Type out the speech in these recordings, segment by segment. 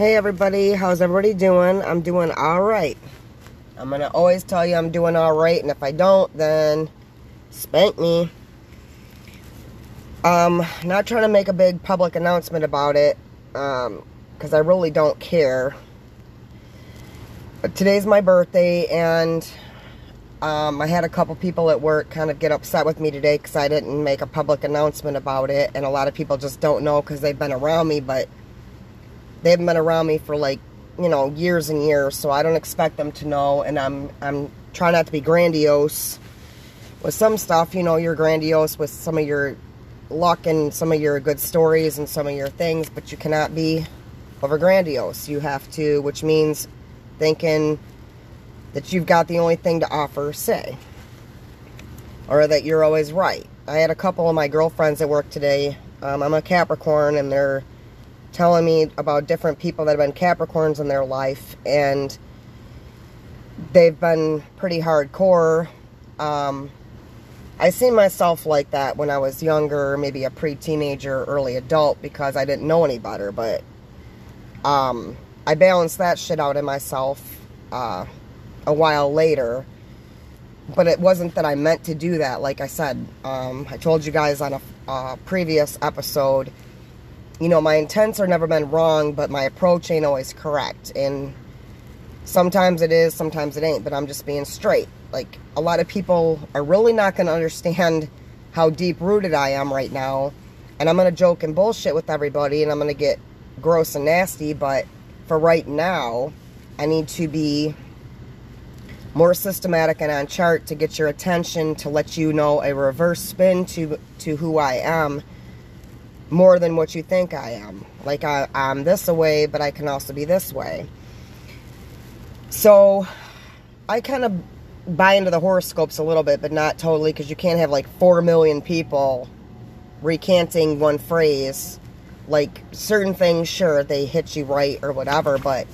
Hey everybody, how's everybody doing? I'm doing alright. I'm going to always tell you I'm doing alright, and if I don't, then spank me. Um, not trying to make a big public announcement about it, um, because I really don't care. But today's my birthday, and um, I had a couple people at work kind of get upset with me today because I didn't make a public announcement about it, and a lot of people just don't know because they've been around me, but they haven't been around me for like, you know, years and years, so I don't expect them to know, and I'm, I'm trying not to be grandiose. With some stuff, you know, you're grandiose with some of your luck and some of your good stories and some of your things, but you cannot be over grandiose. You have to, which means thinking that you've got the only thing to offer, say, or that you're always right. I had a couple of my girlfriends at work today. Um, I'm a Capricorn, and they're telling me about different people that have been Capricorns in their life, and they've been pretty hardcore. Um, I seen myself like that when I was younger, maybe a pre-teenager, early adult, because I didn't know any better, but um, I balanced that shit out in myself uh, a while later. But it wasn't that I meant to do that. Like I said, um, I told you guys on a, a previous episode, you know, my intents are never been wrong, but my approach ain't always correct. And sometimes it is, sometimes it ain't, but I'm just being straight. Like, a lot of people are really not going to understand how deep rooted I am right now. And I'm going to joke and bullshit with everybody, and I'm going to get gross and nasty, but for right now, I need to be more systematic and on chart to get your attention to let you know a reverse spin to to who I am more than what you think I am. Like I, I'm this way, but I can also be this way. So I kind of buy into the horoscopes a little bit, but not totally because you can't have like 4 million people recanting one phrase. Like certain things, sure, they hit you right or whatever, but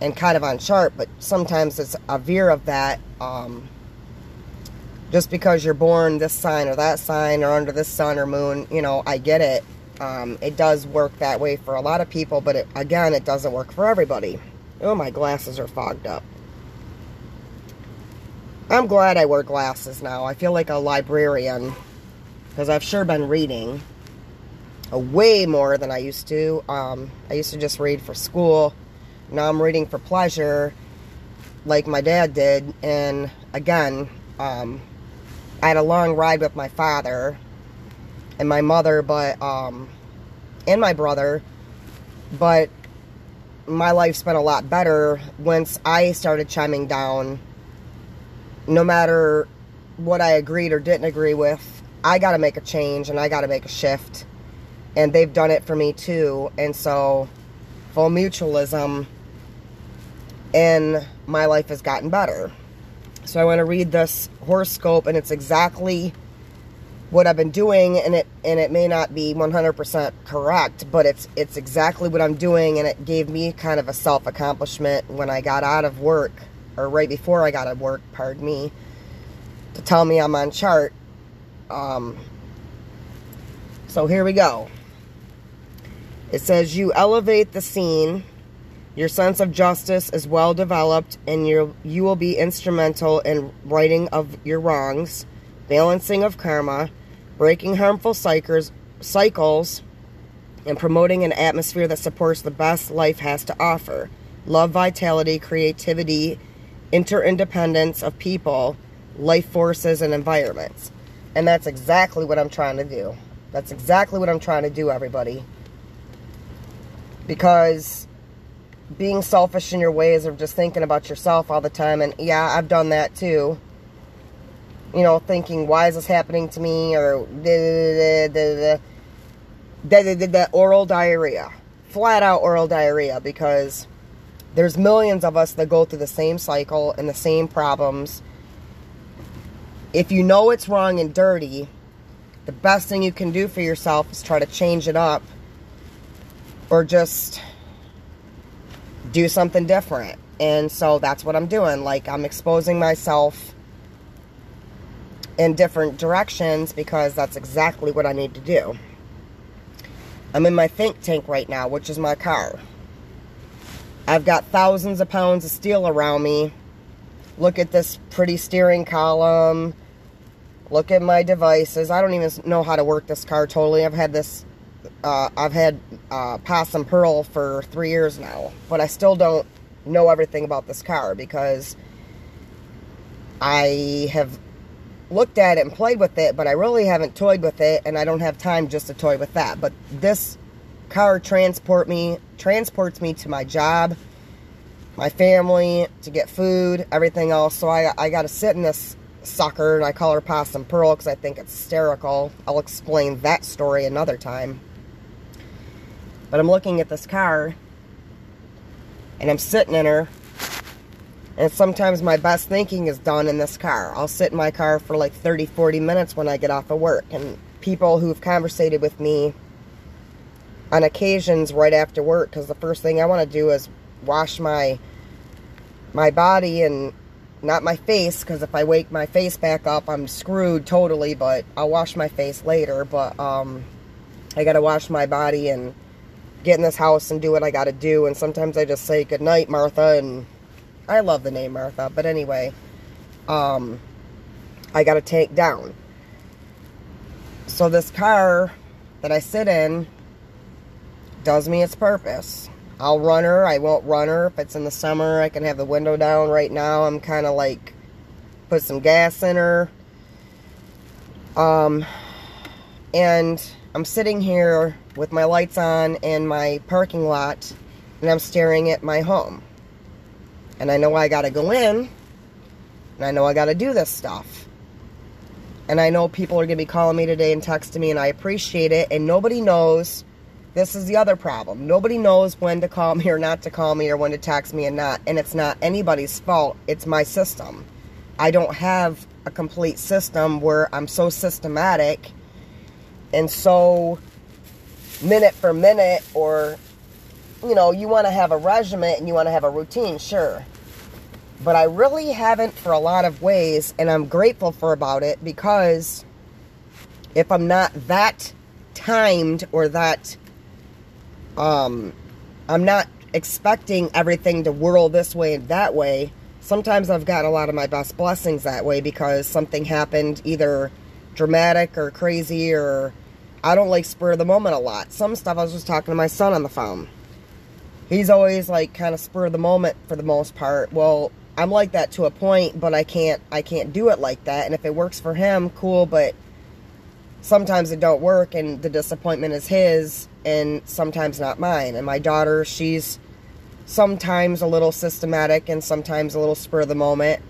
and kind of on chart, but sometimes it's a veer of that. Um, just because you're born this sign or that sign or under this sun or moon, you know, I get it. Um, it does work that way for a lot of people, but it, again, it doesn't work for everybody. Oh, my glasses are fogged up. I'm glad I wear glasses now. I feel like a librarian because I've sure been reading uh, way more than I used to. Um, I used to just read for school. Now I'm reading for pleasure like my dad did. And again, um, I had a long ride with my father and my mother, but, um, and my brother, but my life's been a lot better once I started chiming down. No matter what I agreed or didn't agree with, I got to make a change and I got to make a shift. And they've done it for me too. And so, full mutualism, and my life has gotten better. So I want to read this horoscope, and it's exactly what I've been doing and it and it may not be 100% correct but it's it's exactly what I'm doing and it gave me kind of a self accomplishment when I got out of work or right before I got out of work pardon me to tell me I'm on chart. Um, so here we go. It says you elevate the scene. Your sense of justice is well developed and you you will be instrumental in righting of your wrongs balancing of karma breaking harmful cycles, and promoting an atmosphere that supports the best life has to offer. Love, vitality, creativity, interdependence of people, life forces, and environments. And that's exactly what I'm trying to do. That's exactly what I'm trying to do, everybody. Because being selfish in your ways of just thinking about yourself all the time, and yeah, I've done that too you know, thinking, why is this happening to me? Or the oral diarrhea. Flat out oral diarrhea because there's millions of us that go through the same cycle and the same problems. If you know it's wrong and dirty, the best thing you can do for yourself is try to change it up or just do something different. And so that's what I'm doing. Like, I'm exposing myself in different directions because that's exactly what I need to do. I'm in my think tank right now, which is my car. I've got thousands of pounds of steel around me. Look at this pretty steering column. Look at my devices. I don't even know how to work this car totally. I've had this, uh, I've had uh, Possum Pearl for three years now. But I still don't know everything about this car because I have looked at it and played with it, but I really haven't toyed with it, and I don't have time just to toy with that. But this car transport me transports me to my job, my family, to get food, everything else. So I I got to sit in this sucker, and I call her Possum Pearl because I think it's hysterical. I'll explain that story another time. But I'm looking at this car, and I'm sitting in her, and sometimes my best thinking is done in this car. I'll sit in my car for like 30, 40 minutes when I get off of work. And people who've conversated with me on occasions right after work, because the first thing I want to do is wash my my body and not my face, because if I wake my face back up, I'm screwed totally, but I'll wash my face later. But um, I got to wash my body and get in this house and do what I got to do. And sometimes I just say, good night, Martha, and I love the name Martha, but anyway, um, I got a tank down. So this car that I sit in does me its purpose. I'll run her, I won't run her. If it's in the summer, I can have the window down right now. I'm kind of like, put some gas in her. Um, and I'm sitting here with my lights on in my parking lot, and I'm staring at my home. And I know I got to go in. And I know I got to do this stuff. And I know people are going to be calling me today and texting me, and I appreciate it. And nobody knows. This is the other problem. Nobody knows when to call me or not to call me or when to text me and not. And it's not anybody's fault. It's my system. I don't have a complete system where I'm so systematic and so minute for minute or you know, you want to have a regiment and you want to have a routine, sure. But I really haven't for a lot of ways, and I'm grateful for about it because if I'm not that timed or that, um, I'm not expecting everything to whirl this way and that way. Sometimes I've got a lot of my best blessings that way because something happened either dramatic or crazy or I don't like spur of the moment a lot. Some stuff I was just talking to my son on the phone. He's always like kind of spur of the moment for the most part. Well, I'm like that to a point, but I can't I can't do it like that. And if it works for him, cool, but sometimes it don't work and the disappointment is his and sometimes not mine. And my daughter, she's sometimes a little systematic and sometimes a little spur of the moment.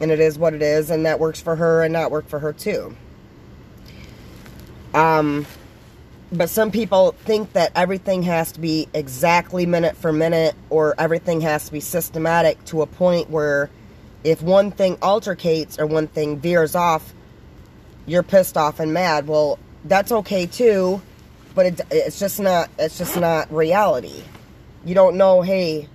And it is what it is and that works for her and not work for her too. Um but some people think that everything has to be exactly minute for minute or everything has to be systematic to a point where if one thing altercates or one thing veers off, you're pissed off and mad. Well, that's okay too, but it, it's just not it's just not reality. You don't know, hey,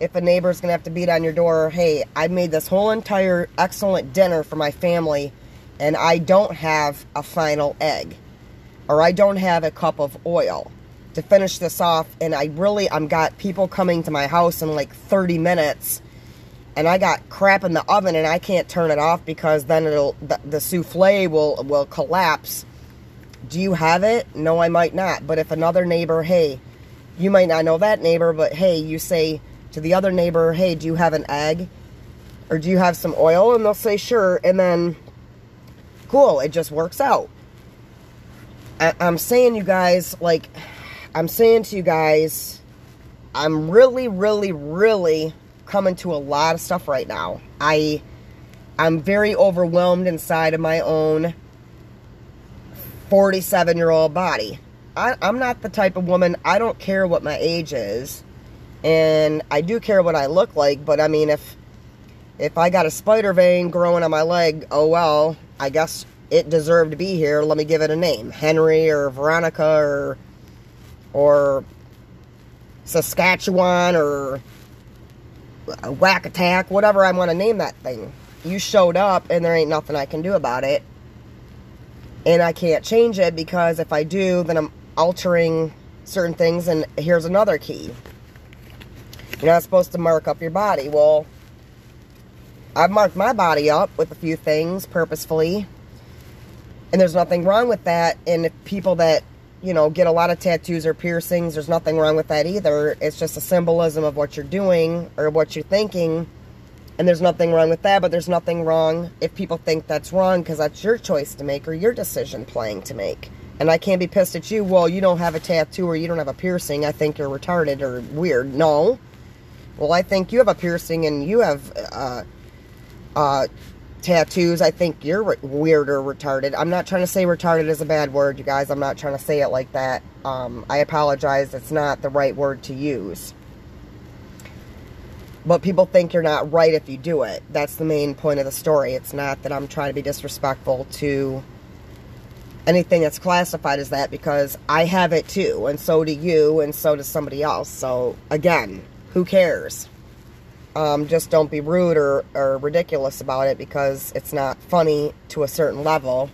if a neighbor's to have to beat on your door, hey, I made this whole entire excellent dinner for my family and I don't have a final egg or I don't have a cup of oil to finish this off and I really I'm got people coming to my house in like 30 minutes and I got crap in the oven and I can't turn it off because then it'll the, the souffle will will collapse. Do you have it? No, I might not. But if another neighbor, hey, you might not know that neighbor, but hey, you say to the other neighbor, hey, do you have an egg? Or do you have some oil? And they'll say, sure. And then, cool, it just works out. I, I'm saying, you guys, like, I'm saying to you guys, I'm really, really, really coming to a lot of stuff right now. I, I'm very overwhelmed inside of my own 47 year old body. I, I'm not the type of woman, I don't care what my age is. And I do care what I look like, but I mean, if if I got a spider vein growing on my leg, oh well, I guess it deserved to be here. Let me give it a name. Henry or Veronica or or Saskatchewan or Whack Attack, whatever I want to name that thing. You showed up and there ain't nothing I can do about it. And I can't change it because if I do, then I'm altering certain things. And here's another key. You're not supposed to mark up your body. Well, I've marked my body up with a few things purposefully. And there's nothing wrong with that. And people that, you know, get a lot of tattoos or piercings, there's nothing wrong with that either. It's just a symbolism of what you're doing or what you're thinking. And there's nothing wrong with that, but there's nothing wrong if people think that's wrong because that's your choice to make or your decision playing to make. And I can't be pissed at you, well, you don't have a tattoo or you don't have a piercing. I think you're retarded or weird. No. Well, I think you have a piercing and you have uh, uh, tattoos. I think you're weird or retarded. I'm not trying to say retarded is a bad word, you guys. I'm not trying to say it like that. Um, I apologize. It's not the right word to use. But people think you're not right if you do it. That's the main point of the story. It's not that I'm trying to be disrespectful to anything that's classified as that because I have it too, and so do you, and so does somebody else. So, again, who cares? Um, just don't be rude or, or ridiculous about it because it's not funny to a certain level.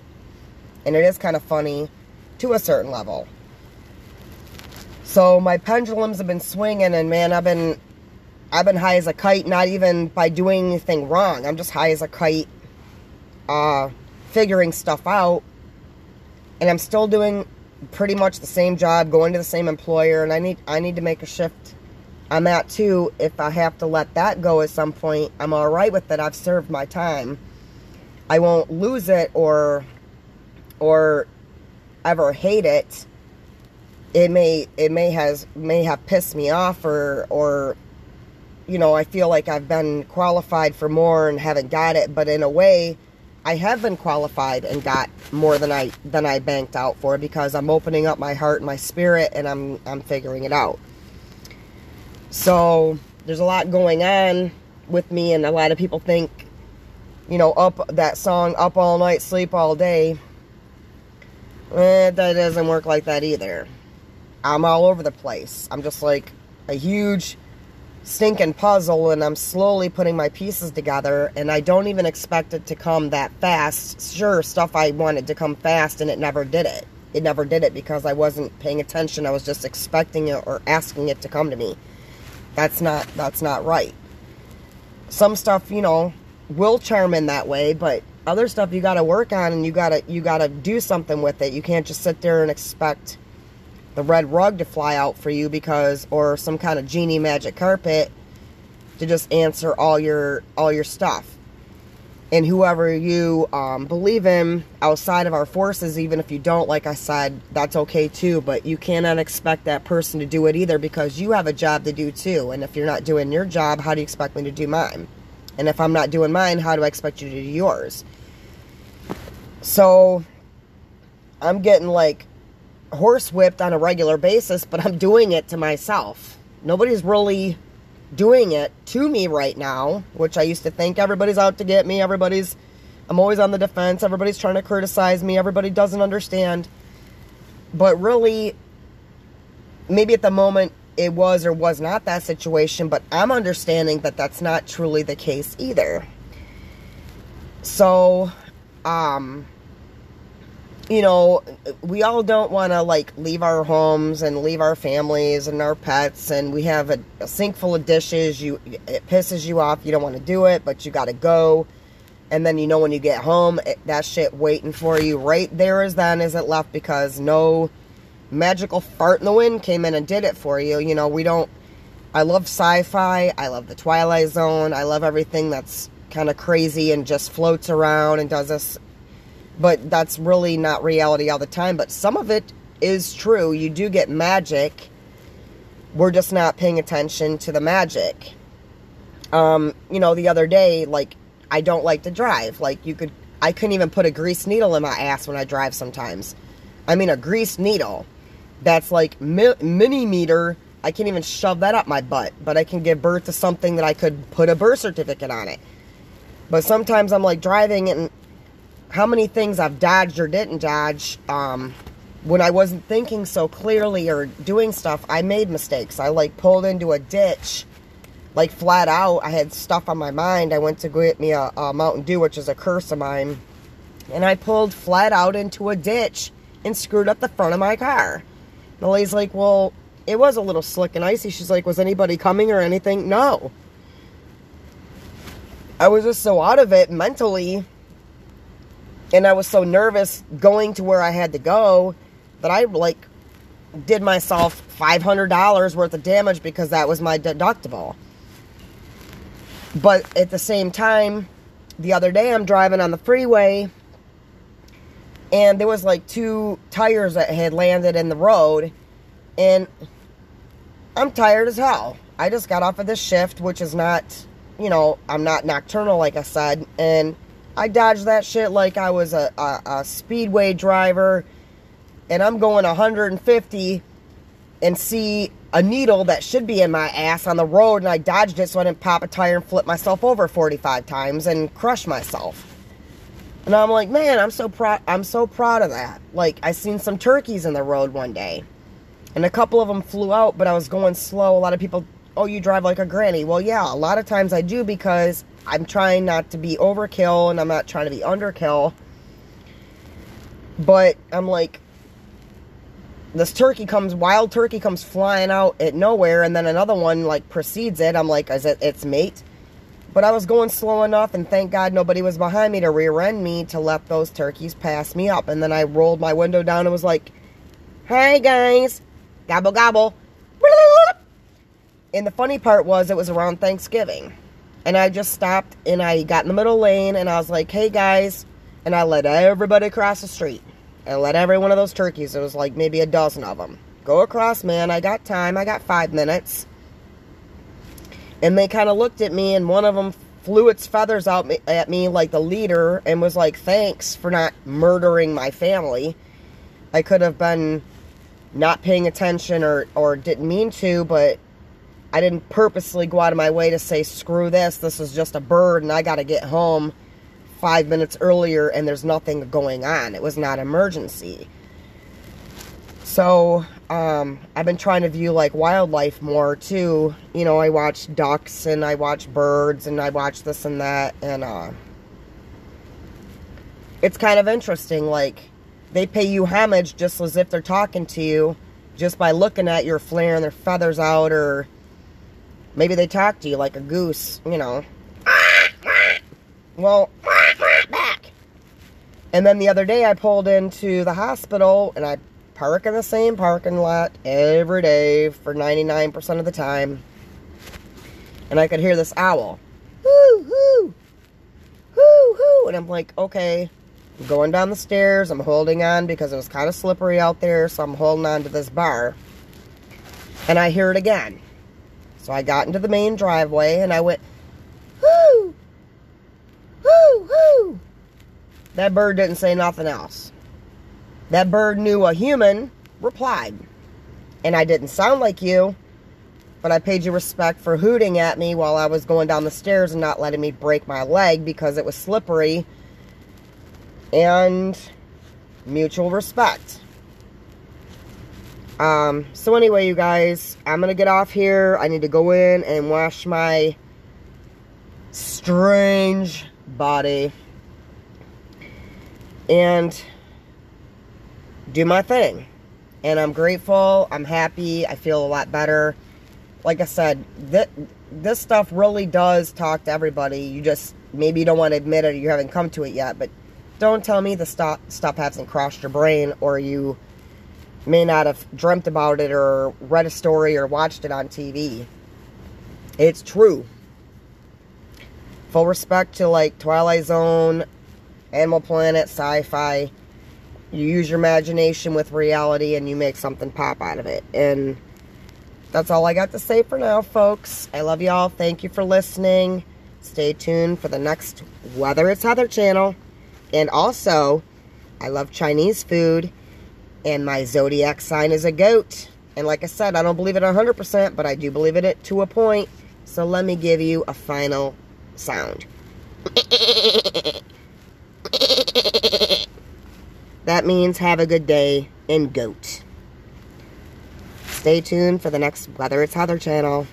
And it is kind of funny to a certain level. So my pendulums have been swinging and man, I've been I've been high as a kite, not even by doing anything wrong. I'm just high as a kite, uh, figuring stuff out. And I'm still doing pretty much the same job, going to the same employer, and I need I need to make a shift I'm at too. If I have to let that go at some point, I'm all right with it. I've served my time. I won't lose it or or ever hate it. It may it may has may have pissed me off or or you know, I feel like I've been qualified for more and haven't got it, but in a way I have been qualified and got more than I than I banked out for because I'm opening up my heart and my spirit and I'm I'm figuring it out. So there's a lot going on with me, and a lot of people think, you know, up that song, Up All Night, Sleep All Day. Eh, that doesn't work like that either. I'm all over the place. I'm just like a huge stinking puzzle, and I'm slowly putting my pieces together, and I don't even expect it to come that fast. Sure, stuff I wanted to come fast, and it never did it. It never did it because I wasn't paying attention. I was just expecting it or asking it to come to me. That's not that's not right. Some stuff, you know, will charm in that way, but other stuff you got to work on and you got to you got to do something with it. You can't just sit there and expect the red rug to fly out for you because or some kind of genie magic carpet to just answer all your all your stuff and whoever you um, believe in outside of our forces, even if you don't, like I said, that's okay too. But you cannot expect that person to do it either because you have a job to do too. And if you're not doing your job, how do you expect me to do mine? And if I'm not doing mine, how do I expect you to do yours? So I'm getting like horse whipped on a regular basis, but I'm doing it to myself. Nobody's really doing it to me right now, which I used to think everybody's out to get me, everybody's, I'm always on the defense, everybody's trying to criticize me, everybody doesn't understand. But really, maybe at the moment it was or was not that situation, but I'm understanding that that's not truly the case either. So, um, you know, we all don't want to like leave our homes and leave our families and our pets, and we have a, a sink full of dishes. You, it pisses you off. You don't want to do it, but you got to go. And then you know when you get home, it, that shit waiting for you right there as then as it left because no magical fart in the wind came in and did it for you. You know, we don't. I love sci-fi. I love the Twilight Zone. I love everything that's kind of crazy and just floats around and does this but that's really not reality all the time. But some of it is true. You do get magic. We're just not paying attention to the magic. Um, you know, the other day, like, I don't like to drive. Like, you could, I couldn't even put a grease needle in my ass when I drive sometimes. I mean, a grease needle that's like mi- mini meter. I can't even shove that up my butt, but I can give birth to something that I could put a birth certificate on it. But sometimes I'm like driving and how many things I've dodged or didn't dodge um, when I wasn't thinking so clearly or doing stuff. I made mistakes. I like pulled into a ditch, like flat out. I had stuff on my mind. I went to get me a, a Mountain Dew, which is a curse of mine, and I pulled flat out into a ditch and screwed up the front of my car. The lady's like, "Well, it was a little slick and icy. She's like, was anybody coming or anything? No. I was just so out of it mentally. And I was so nervous going to where I had to go that I like did myself $500 worth of damage because that was my deductible. But at the same time, the other day I'm driving on the freeway and there was like two tires that had landed in the road and I'm tired as hell. I just got off of this shift, which is not, you know, I'm not nocturnal like I said, and I dodged that shit like I was a, a, a speedway driver and I'm going 150 and see a needle that should be in my ass on the road and I dodged it so I didn't pop a tire and flip myself over 45 times and crush myself. And I'm like, man, I'm so proud I'm so proud of that. Like I seen some turkeys in the road one day. And a couple of them flew out, but I was going slow. A lot of people, "Oh, you drive like a granny." Well, yeah, a lot of times I do because I'm trying not to be overkill and I'm not trying to be underkill. But I'm like this turkey comes, wild turkey comes flying out at nowhere, and then another one like precedes it. I'm like, is it its mate? But I was going slow enough, and thank God nobody was behind me to rear end me to let those turkeys pass me up. And then I rolled my window down and was like, "Hey guys, gobble gobble." And the funny part was, it was around Thanksgiving, and I just stopped and I got in the middle lane, and I was like, "Hey guys," and I let everybody cross the street and let every one of those turkeys, it was like maybe a dozen of them, go across, man. I got time. I got five minutes. And they kind of looked at me, and one of them flew its feathers out at me like the leader and was like, thanks for not murdering my family. I could have been not paying attention or, or didn't mean to, but I didn't purposely go out of my way to say, screw this, this is just a bird and I got to get home five minutes earlier and there's nothing going on. It was not emergency. So, um, I've been trying to view like wildlife more too. You know, I watch ducks and I watch birds and I watch this and that and uh it's kind of interesting like they pay you homage just as if they're talking to you just by looking at you flaring their feathers out or maybe they talk to you like a goose, you know. Well, back. And then the other day I pulled into the hospital and I park in the same parking lot every day for 99% of the time. And I could hear this owl. Whoo, whoo, whoo, whoo. And I'm like, okay, I'm going down the stairs. I'm holding on because it was kind of slippery out there. So I'm holding on to this bar. And I hear it again. So I got into the main driveway and I went, whoo, Whoo, whoo. That bird didn't say nothing else. That bird knew a human replied. And I didn't sound like you, but I paid you respect for hooting at me while I was going down the stairs and not letting me break my leg because it was slippery. And mutual respect. Um, so anyway, you guys, I'm going to get off here. I need to go in and wash my strange body and do my thing. And I'm grateful. I'm happy. I feel a lot better. Like I said, th this stuff really does talk to everybody. You just, maybe you don't want to admit it or you haven't come to it yet, but don't tell me the stuff, stuff hasn't crossed your brain or you may not have dreamt about it or read a story or watched it on TV. It's true. Full respect to like Twilight Zone, Animal Planet, sci-fi. You use your imagination with reality and you make something pop out of it. And that's all I got to say for now, folks. I love y'all. Thank you for listening. Stay tuned for the next Whether It's Heather channel. And also, I love Chinese food. And my zodiac sign is a goat. And like I said, I don't believe it 100%, but I do believe it to a point. So let me give you a final sound. That means have a good day in goat. Stay tuned for the next Whether It's Heather channel.